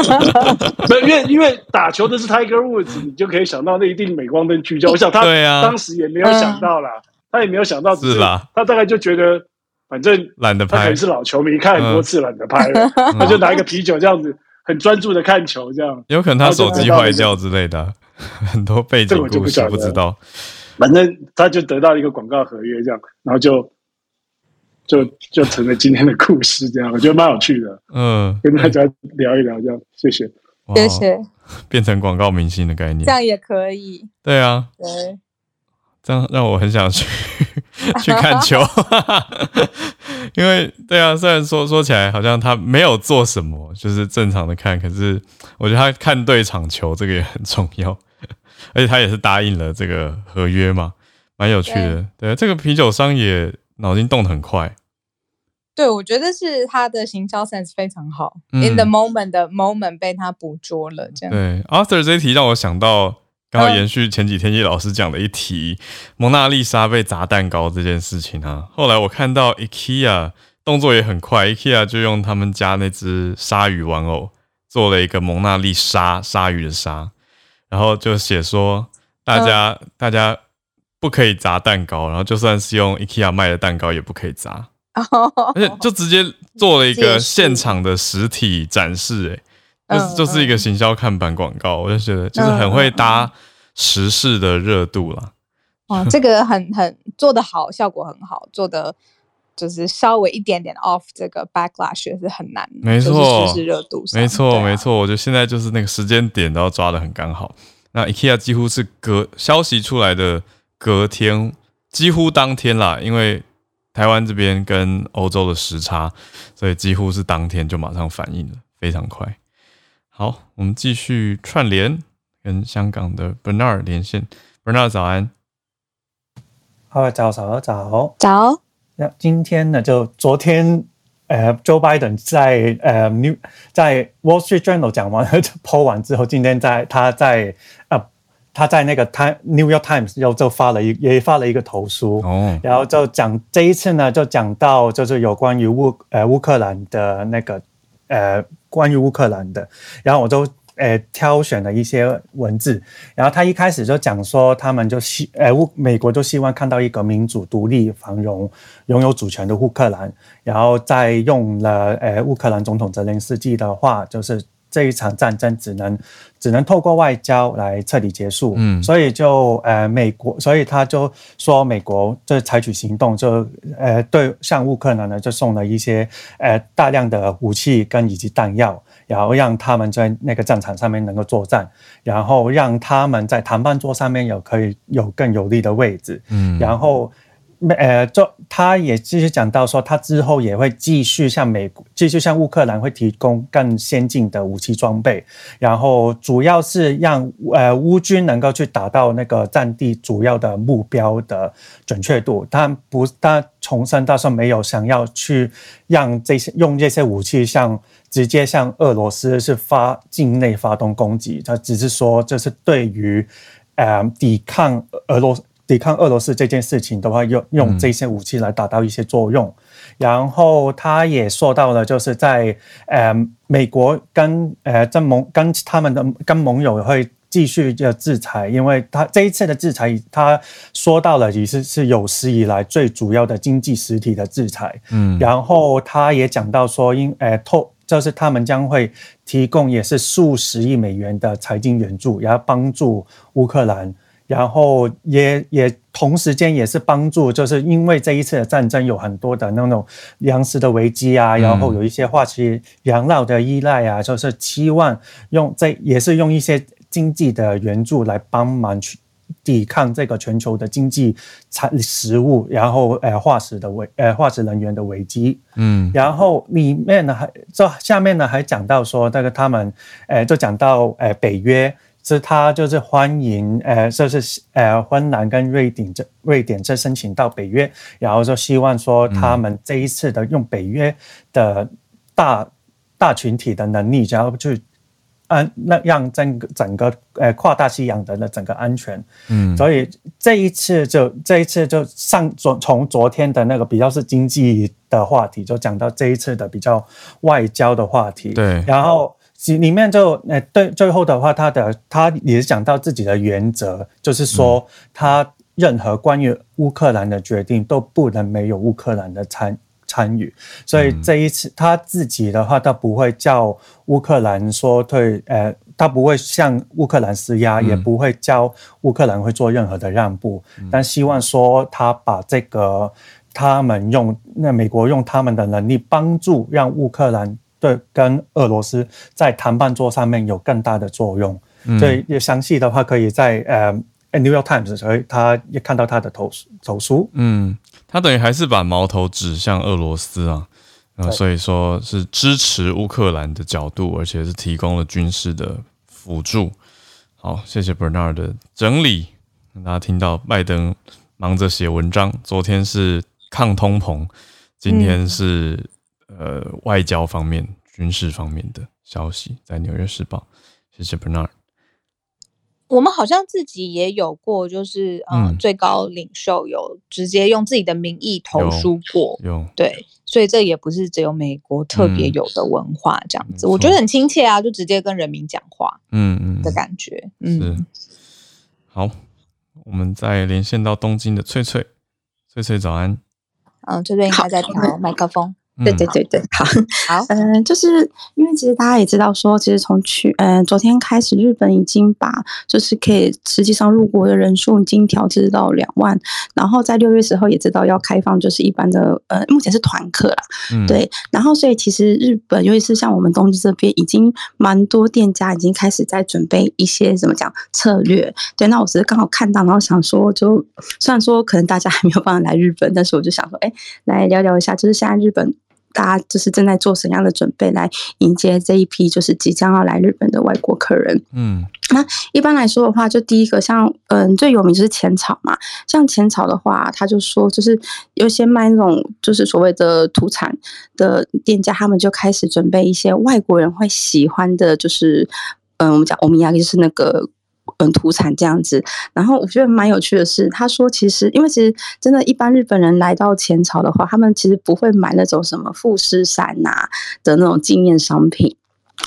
因为因为打球的是 Tiger Woods，你就可以想到那一定镁光灯聚焦。我想他当时也没有想到啦，他也没有想到，是啦，他大概就觉得反正懒得拍，他可能是老球迷，看很多次懒得拍了，他就拿一个啤酒这样子，很专注的看球，这样。有可能他手机坏掉之类的。很多背景故事不知道，反正他就得到一个广告合约，这样，然后就就就成了今天的故事，这样我觉得蛮有趣的，嗯，跟大家聊一聊，这样，谢谢，谢谢，变成广告明星的概念，这样也可以，对啊，对，这样让我很想去 去看球，因为对啊，虽然说说起来好像他没有做什么，就是正常的看，可是我觉得他看对场球这个也很重要。而且他也是答应了这个合约嘛，蛮有趣的。对，这个啤酒商也脑筋动得很快。对，我觉得是他的行销 sense 非常好，in the moment 的 moment 被他捕捉了。这样对，Arthur 这一题让我想到，刚好延续前几天叶老师讲的一题，蒙娜丽莎被砸蛋糕这件事情啊。后来我看到 IKEA 动作也很快，IKEA 就用他们家那只鲨鱼玩偶做了一个蒙娜丽莎鲨鱼的鲨。然后就写说，大家大家不可以砸蛋糕，然后就算是用 IKEA 卖的蛋糕也不可以砸，而且就直接做了一个现场的实体展示，哎，就是就是一个行销看板广告，我就觉得就是很会搭时事的热度了。哇，这个很很做的好，效果很好，做的。就是稍微一点点 off 这个 backlash 也是很难，没错，是热度，没错，没错。我觉得现在就是那个时间点都要抓的很刚好。那 IKEA 几乎是隔消息出来的隔天，几乎当天啦，因为台湾这边跟欧洲的时差，所以几乎是当天就马上反应了，非常快。好，我们继续串联，跟香港的 Bernard 连线。Bernard 早安，好，早早早早。那今天呢？就昨天，呃，Joe Biden 在呃 New 在 Wall Street Journal 讲完 就抛完之后，今天在他在呃他在那个 Time New York Times 又就发了一也发了一个投书，哦，然后就讲这一次呢，就讲到就是有关于乌呃乌克兰的那个呃关于乌克兰的，然后我就呃挑选了一些文字。然后他一开始就讲说，他们就希呃乌美国就希望看到一个民主、独立、繁荣、拥有主权的乌克兰。然后再用了呃乌克兰总统泽连斯基的话，就是这一场战争只能只能透过外交来彻底结束。嗯，所以就呃美国，所以他就说美国就采取行动，就呃对向乌克兰呢就送了一些呃大量的武器跟以及弹药，然后让他们在那个战场上面能够作战，然后让他们在谈判桌上面有可以有更有利的位置。嗯，然后。呃，就他也继续讲到说，他之后也会继续向美国，继续向乌克兰会提供更先进的武器装备，然后主要是让呃乌军能够去达到那个战地主要的目标的准确度。他不，他重申他说没有想要去让这些用这些武器向直接向俄罗斯是发境内发动攻击，他只是说这是对于呃抵抗俄罗斯。抵抗俄罗斯这件事情的话，用用这些武器来达到一些作用。然后他也说到了，就是在呃美国跟呃跟盟跟他们的跟盟友会继续的制裁，因为他这一次的制裁，他说到了也是是有史以来最主要的经济实体的制裁。嗯，然后他也讲到说，因呃透就是他们将会提供也是数十亿美元的财经援助，然后帮助乌克兰。然后也也同时间也是帮助，就是因为这一次的战争有很多的那种粮食的危机啊，然后有一些化石燃料的依赖啊，就是期望用这也是用一些经济的援助来帮忙去抵抗这个全球的经济产食物，然后呃化石的危呃化石能源的危机。嗯，然后里面呢还这下面呢还讲到说那个他们呃就讲到呃北约。是他就是欢迎，呃，就是呃，芬兰跟瑞典这瑞典这申请到北约，然后就希望说他们这一次的用北约的大大群体的能力，然后去安那让整个整个呃跨大西洋的那整个安全。嗯，所以这一次就这一次就上昨从昨天的那个比较是经济的话题，就讲到这一次的比较外交的话题。对，然后。里面就诶，对，最后的话，他的他也是讲到自己的原则，就是说他任何关于乌克兰的决定都不能没有乌克兰的参参与。所以这一次他自己的话，他不会叫乌克兰说退，呃，他不会向乌克兰施压，也不会叫乌克兰会做任何的让步。但希望说他把这个他们用那美国用他们的能力帮助让乌克兰。对，跟俄罗斯在谈判桌上面有更大的作用。所以，也详细的话，可以在呃《New York Times》所以他也看到他的投投书。嗯，他等于还是把矛头指向俄罗斯啊，所以说是支持乌克兰的角度，而且是提供了军事的辅助。好，谢谢 Bernard 的整理，让大家听到拜登忙着写文章。昨天是抗通膨，今天是。呃，外交方面、军事方面的消息，在《纽约时报》。谢谢 Bernard。我们好像自己也有过，就是嗯，最高领袖有直接用自己的名义投书过。有对，所以这也不是只有美国特别有的文化，这样子，我觉得很亲切啊，就直接跟人民讲话，嗯嗯的感觉。嗯，好，我们再连线到东京的翠翠，翠翠早安。嗯，这边应该在调麦克风。对对对对，好，好，嗯，就是因为其实大家也知道说，其实从去，嗯，昨天开始，日本已经把就是可以实际上入国的人数已经调至到两万，然后在六月时候也知道要开放就是一般的，呃，目前是团客啦，对，然后所以其实日本尤其是像我们东京这边，已经蛮多店家已经开始在准备一些怎么讲策略，对，那我只是刚好看到，然后想说，就虽然说可能大家还没有办法来日本，但是我就想说，哎，来聊聊一下，就是现在日本。大家就是正在做什么样的准备来迎接这一批就是即将要来日本的外国客人？嗯，那一般来说的话，就第一个像嗯最有名就是浅草嘛，像浅草的话，他就说就是有些卖那种就是所谓的土产的店家，他们就开始准备一些外国人会喜欢的，就是嗯我们讲欧米亚就是那个。嗯，土产这样子，然后我觉得蛮有趣的是，他说其实因为其实真的，一般日本人来到前朝的话，他们其实不会买那种什么富士山呐的那种纪念商品。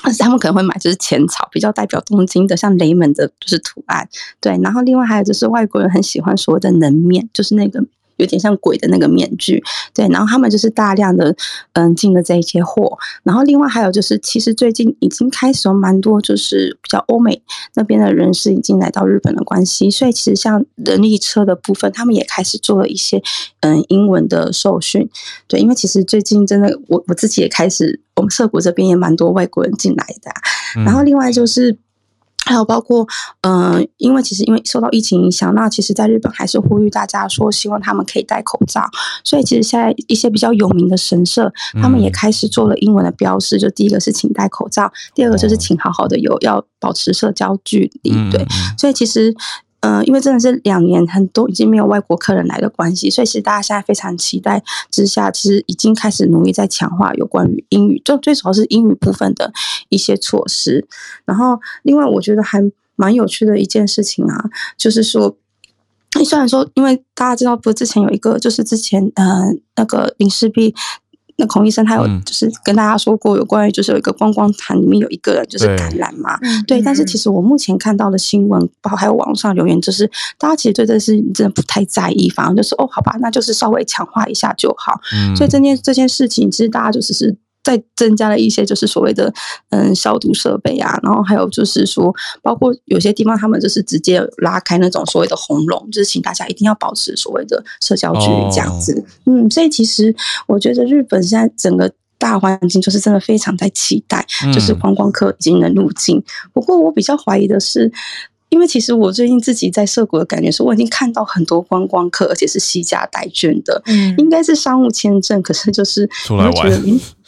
但是他们可能会买就是浅草，比较代表东京的，像雷门的就是图案。对，然后另外还有就是外国人很喜欢所谓的能面，就是那个。有点像鬼的那个面具，对，然后他们就是大量的嗯进了这一些货，然后另外还有就是，其实最近已经开始有蛮多就是比较欧美那边的人士已经来到日本的关系，所以其实像人力车的部分，他们也开始做了一些嗯英文的受训，对，因为其实最近真的我我自己也开始，我们涩谷这边也蛮多外国人进来的，然后另外就是。还有包括，嗯，因为其实因为受到疫情影响，那其实在日本还是呼吁大家说，希望他们可以戴口罩。所以其实现在一些比较有名的神社，他们也开始做了英文的标示，就第一个是请戴口罩，第二个就是请好好的有要保持社交距离。对，所以其实。嗯，因为真的是两年很多已经没有外国客人来的关系，所以其实大家现在非常期待之下，其实已经开始努力在强化有关于英语，就最主要是英语部分的一些措施。然后，另外我觉得还蛮有趣的一件事情啊，就是说，虽然说，因为大家知道，不是之前有一个，就是之前呃那个林世璧。那孔医生他有就是跟大家说过有关于就是有一个观光团里面有一个人就是感染嘛，对，但是其实我目前看到的新闻包括还有网上留言，就是大家其实对这事情真的不太在意，反而就是哦好吧，那就是稍微强化一下就好。所以这件这件事情其实大家就只是。再增加了一些，就是所谓的嗯消毒设备啊，然后还有就是说，包括有些地方他们就是直接拉开那种所谓的红龙，就是请大家一定要保持所谓的社交距离这样子。嗯，所以其实我觉得日本现在整个大环境就是真的非常在期待，就是观光客已经能入境。不过我比较怀疑的是。因为其实我最近自己在涩谷的感觉是，我已经看到很多观光客，而且是西家带眷的，嗯，应该是商务签证，可是就是出来玩，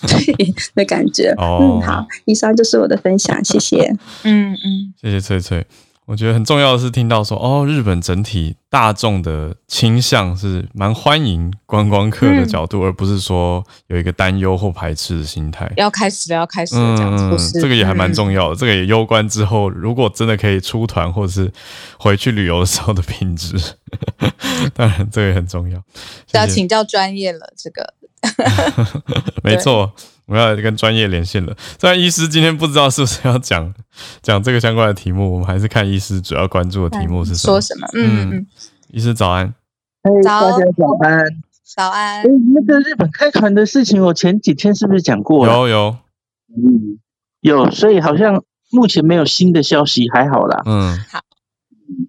对的感觉。嗯，好，以上就是我的分享，谢谢。嗯嗯，谢谢翠翠。我觉得很重要的是听到说，哦，日本整体大众的倾向是蛮欢迎观光客的角度，而不是说有一个担忧或排斥的心态。要开始了，要开始了，这样子，这个也还蛮重要的。这个也攸关之后，如果真的可以出团或者是回去旅游的时候的品质。当然，这个也很重要。要请教专业了，这个 没错。我要跟专业连线了。虽然医师今天不知道是不是要讲讲这个相关的题目，我们还是看医师主要关注的题目是什么。说什么？嗯嗯。医师早安。早，大家早安。早安。那个日本开团的事情，我前几天是不是讲过？有有。嗯，有。所以好像目前没有新的消息，还好啦。嗯，好。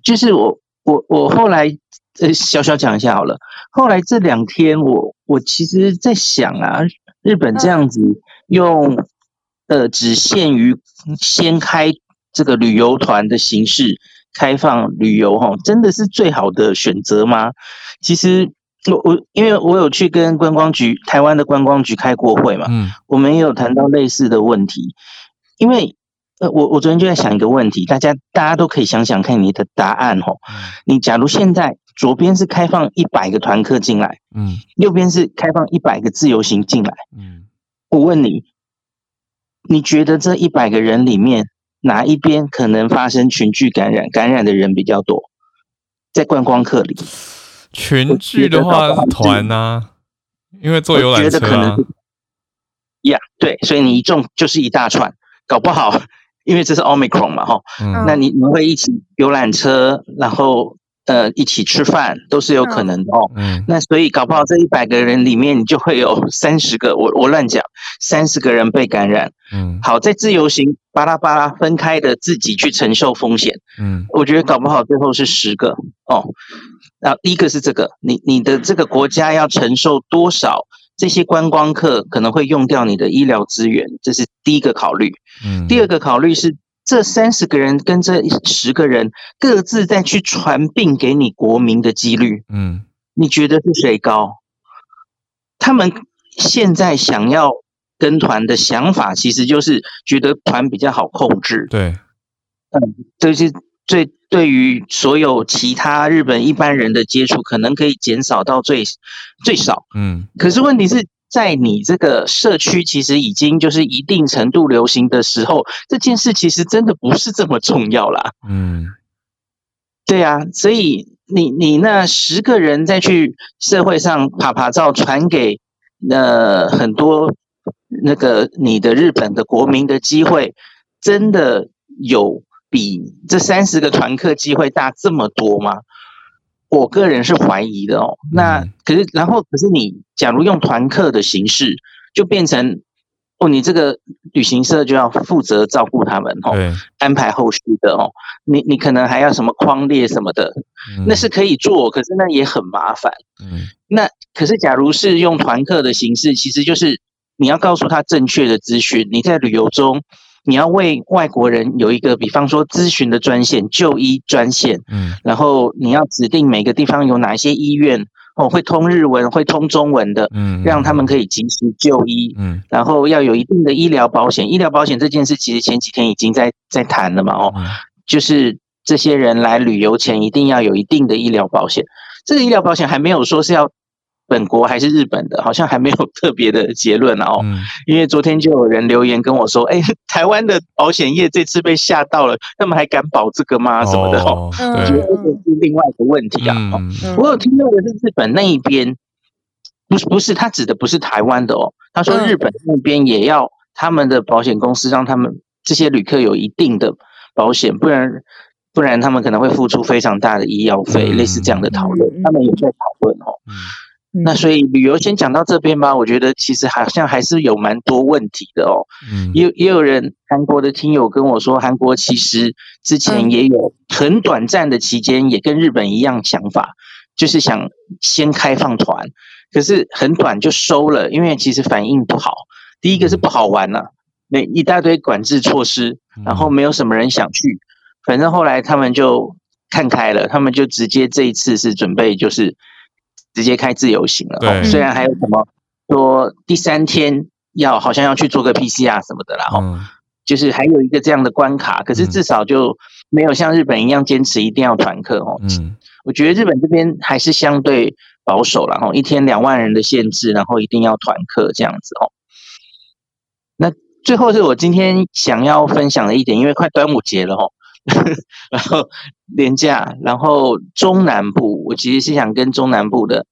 就是我我我后来呃小小讲一下好了。后来这两天，我我其实在想啊。日本这样子用，呃，只限于先开这个旅游团的形式开放旅游，哈，真的是最好的选择吗？其实我我因为我有去跟观光局台湾的观光局开过会嘛，嗯，我们也有谈到类似的问题，因为呃，我我昨天就在想一个问题，大家大家都可以想想看你的答案，哈，你假如现在。左边是开放一百个团客进来，嗯，右边是开放一百个自由行进来，嗯，我问你，你觉得这一百个人里面哪一边可能发生群聚感染？感染的人比较多，在观光客里，群聚的话团呢？因为坐游览车啊，呀，对，所以你一中就是一大串，搞不好，因为这是 omicron 嘛，哈，那你你会一起游览车，然后。呃，一起吃饭都是有可能的哦。嗯，那所以搞不好这一百个人里面，你就会有 三十个，我我乱讲，三十个人被感染。嗯，好，在自由行巴拉巴拉分开的自己去承受风险。嗯，我觉得搞不好最后是十个哦。那第一个是这个，你你的这个国家要承受多少这些观光客可能会用掉你的医疗资源，这是第一个考虑。嗯，第二个考虑是。这三十个人跟这十个人各自再去传病给你国民的几率，嗯，你觉得是谁高？他们现在想要跟团的想法，其实就是觉得团比较好控制。对，嗯，这是最对于所有其他日本一般人的接触，可能可以减少到最最少。嗯，可是问题是。在你这个社区其实已经就是一定程度流行的时候，这件事其实真的不是这么重要啦。嗯，对呀，所以你你那十个人再去社会上爬爬照传给呃很多那个你的日本的国民的机会，真的有比这三十个团客机会大这么多吗？我个人是怀疑的哦。那可是，然后可是你假如用团客的形式，就变成哦，你这个旅行社就要负责照顾他们哦，安排后续的哦。你你可能还要什么框列什么的，那是可以做，可是那也很麻烦。嗯，那可是假如是用团客的形式，其实就是你要告诉他正确的资讯。你在旅游中，你要为外国人有一个，比方说咨询的专线、就医专线。嗯，然后你要指定每个地方有哪一些医院哦，会通日文、会通中文的，嗯，让他们可以及时就医。嗯，然后要有一定的医疗保险。医疗保险这件事，其实前几天已经在在谈了嘛，哦。就是这些人来旅游前一定要有一定的医疗保险，这个医疗保险还没有说是要本国还是日本的，好像还没有特别的结论哦。因为昨天就有人留言跟我说：“哎，台湾的保险业这次被吓到了，他们还敢保这个吗？什么的？”哦，我觉得这是另外一个问题啊。我有听到的是日本那一边，不是不是，他指的不是台湾的哦。他说日本那边也要他们的保险公司让他们这些旅客有一定的。保险，不然不然他们可能会付出非常大的医药费，类似这样的讨论，他们也在讨论哦。嗯，那所以旅游先讲到这边吧。我觉得其实好像还是有蛮多问题的哦。嗯，也也有人韩国的听友跟我说，韩国其实之前也有很短暂的期间，也跟日本一样想法，就是想先开放团，可是很短就收了，因为其实反应不好。第一个是不好玩了。那一大堆管制措施，然后没有什么人想去，反正后来他们就看开了，他们就直接这一次是准备就是直接开自由行了。虽然还有什么说第三天要好像要去做个 PCR 什么的啦，哦，就是还有一个这样的关卡，可是至少就没有像日本一样坚持一定要团客哦。嗯，我觉得日本这边还是相对保守了，哦，一天两万人的限制，然后一定要团客这样子哦。那最后是我今天想要分享的一点，因为快端午节了吼，然后廉价，然后中南部，我其实是想跟中南部的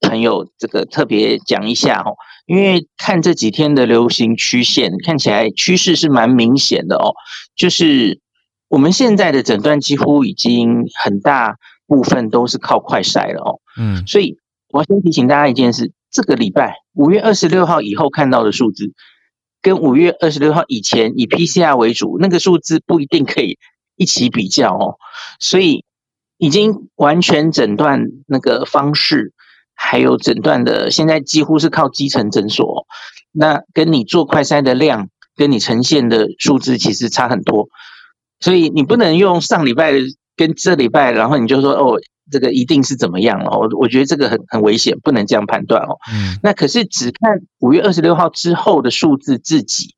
朋友这个特别讲一下哦，因为看这几天的流行曲线，看起来趋势是蛮明显的哦，就是我们现在的诊断几乎已经很大部分都是靠快筛了哦，嗯，所以我要先提醒大家一件事，这个礼拜五月二十六号以后看到的数字。跟五月二十六号以前以 PCR 为主，那个数字不一定可以一起比较哦。所以已经完全诊断那个方式，还有诊断的，现在几乎是靠基层诊所。那跟你做快筛的量，跟你呈现的数字其实差很多。所以你不能用上礼拜跟这礼拜，然后你就说哦。这个一定是怎么样哦？我我觉得这个很很危险，不能这样判断哦。嗯，那可是只看五月二十六号之后的数字自己，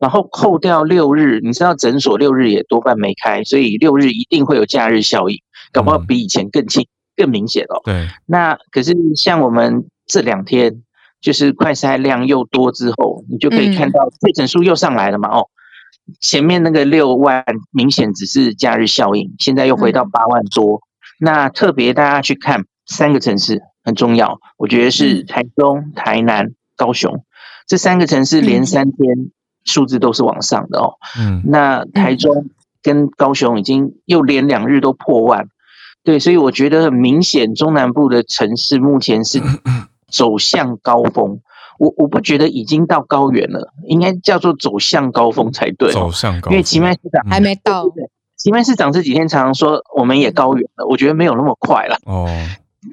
然后扣掉六日，你知道诊所六日也多半没开，所以六日一定会有假日效应，搞不好比以前更清更明显哦。对，那可是像我们这两天就是快筛量又多之后，你就可以看到确诊数又上来了嘛？哦，前面那个六万明显只是假日效应，现在又回到八万多。那特别大家去看三个城市很重要，我觉得是台中、台南、高雄这三个城市连三天数字都是往上的哦。嗯，那台中跟高雄已经又连两日都破万，对，所以我觉得很明显，中南部的城市目前是 走向高峰。我我不觉得已经到高原了，应该叫做走向高峰才对。走向高，因为奇迈市长还没到。奇迈市长这几天常常说我们也高原了，我觉得没有那么快了。哦，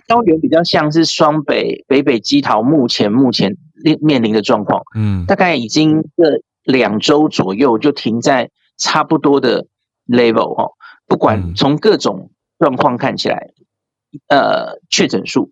高原比较像是双北北北基桃目前目前面面临的状况，嗯，大概已经这两周左右就停在差不多的 level 哦。不管从各种状况看起来，呃，确诊数，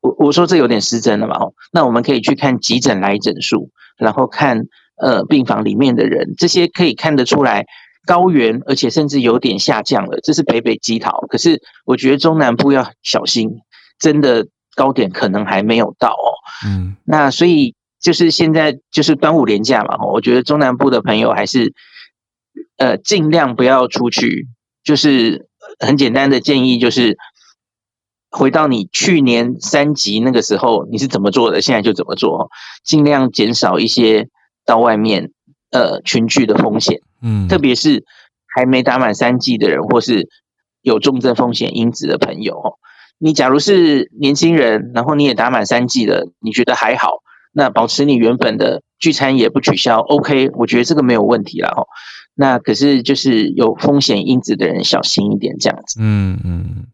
我我说这有点失真了嘛？哦，那我们可以去看急诊来诊数，然后看呃病房里面的人，这些可以看得出来。高原，而且甚至有点下降了，这是北北基桃。可是我觉得中南部要小心，真的高点可能还没有到哦。嗯，那所以就是现在就是端午连假嘛，我觉得中南部的朋友还是呃尽量不要出去。就是很简单的建议，就是回到你去年三级那个时候你是怎么做的，现在就怎么做，尽量减少一些到外面呃群聚的风险。嗯，特别是还没打满三剂的人，或是有重症风险因子的朋友，你假如是年轻人，然后你也打满三剂了，你觉得还好，那保持你原本的聚餐也不取消，OK，我觉得这个没有问题了哈。那可是就是有风险因子的人小心一点这样子。嗯嗯。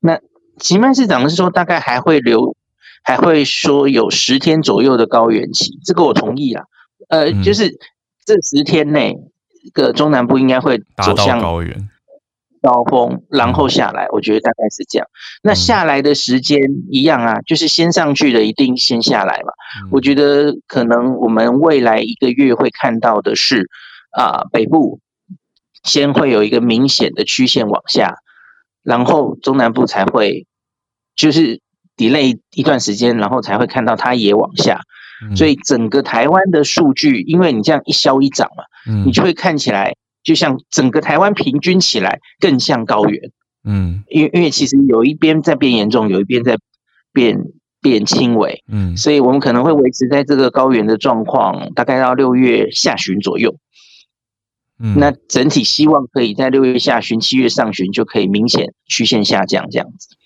那吉曼市长是说大概还会留，还会说有十天左右的高原期，这个我同意啊。呃，就是这十天内，个中南部应该会走向高原。高峰，然后下来，我觉得大概是这样。那下来的时间一样啊，就是先上去的一定先下来嘛。我觉得可能我们未来一个月会看到的是，啊，北部先会有一个明显的曲线往下，然后中南部才会就是 delay 一段时间，然后才会看到它也往下。所以整个台湾的数据，因为你这样一消一涨嘛，你就会看起来。就像整个台湾平均起来更像高原，嗯，因为因为其实有一边在变严重，有一边在变变轻微，嗯，所以我们可能会维持在这个高原的状况，大概到六月下旬左右，嗯，那整体希望可以在六月下旬、七月上旬就可以明显曲线下降这样子，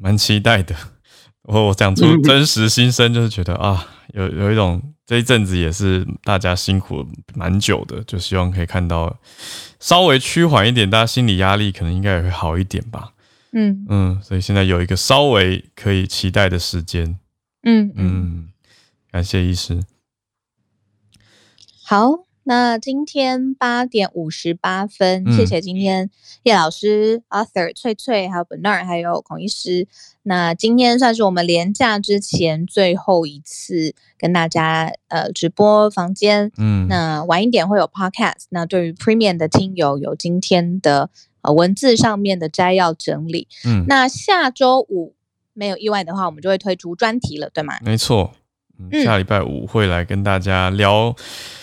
蛮期待的。我我讲出真实心声，就是觉得啊，有有一种。这一阵子也是大家辛苦蛮久的，就希望可以看到稍微趋缓一点，大家心理压力可能应该也会好一点吧。嗯嗯，所以现在有一个稍微可以期待的时间。嗯嗯，感谢医师。好。那今天八点五十八分，谢谢今天叶老师、Arthur、翠翠，还有 Bernard，还有孔医师。那今天算是我们连假之前最后一次跟大家呃直播房间。嗯，那晚一点会有 Podcast。那对于 Premium 的听友，有今天的呃文字上面的摘要整理。嗯，那下周五没有意外的话，我们就会推出专题了，对吗？没错。下礼拜五会来跟大家聊，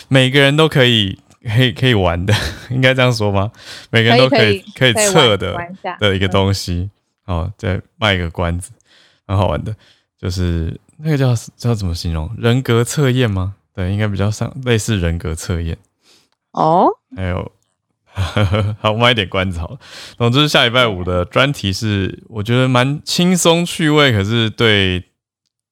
每个人都可以可以可以玩的，应该这样说吗？每个人都可以可以测的的一个东西，哦，再卖一个关子，很好玩的，就是那个叫叫怎么形容？人格测验吗？对，应该比较像类似人格测验。哦，还有，好卖一点关子好了。总之，下礼拜五的专题是我觉得蛮轻松趣味，可是对。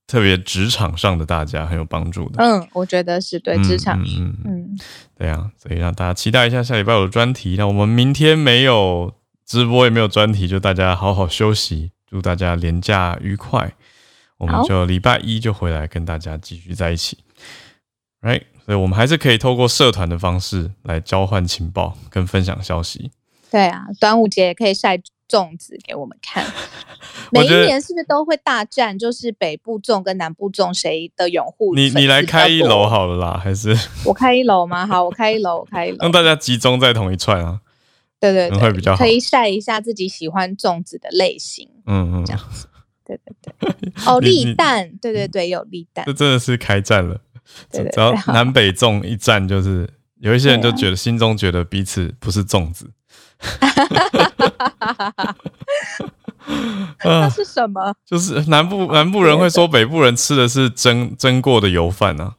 特别职场上的大家很有帮助的，嗯，我觉得是对职场，嗯嗯，对啊，所以让大家期待一下下礼拜有的专题。那我们明天没有直播，也没有专题，就大家好好休息，祝大家连假愉快。我们就礼拜一就回来跟大家继续在一起，right？所以我们还是可以透过社团的方式来交换情报跟分享消息。对啊，端午节也可以晒。粽子给我们看，每一年是不是都会大战？就是北部粽跟南部粽谁的拥护？你你来开一楼好了啦，还是我开一楼吗？好，我开一楼，我开一 楼，让大家集中在同一串啊。对对对，会比较好，可以晒一下自己喜欢粽子的类型。嗯嗯，这样子，对对对。哦，立蛋，对对对，有立蛋，这真的是开战了。只要南北粽一战，就是有一些人就觉得心中觉得彼此不是粽子。哈哈哈哈哈！那是什么？就是南部南部人会说北部人吃的是蒸蒸过的油饭呢。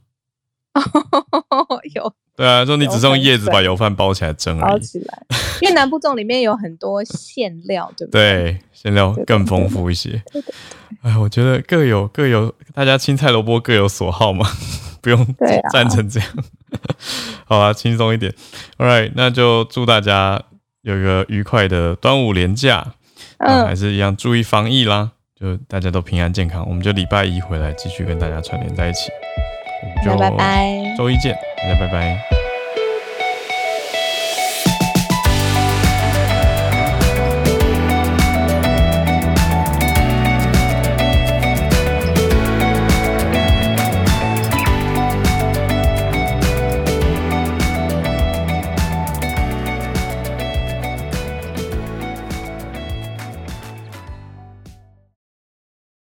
有对啊，说你只是用叶子把油饭包起来蒸而已。包起来，因为南部粽里面有很多馅料，对不对？对，馅料更丰富一些。哎，我觉得各有各有，大家青菜萝卜各有所好嘛，不用 赞成这样。好啊，轻松一点。All right，那就祝大家。有一个愉快的端午连假，嗯，还是一样注意防疫啦，就大家都平安健康。我们就礼拜一回来继续跟大家串联在一起，我们就拜拜，周一见，大家拜拜。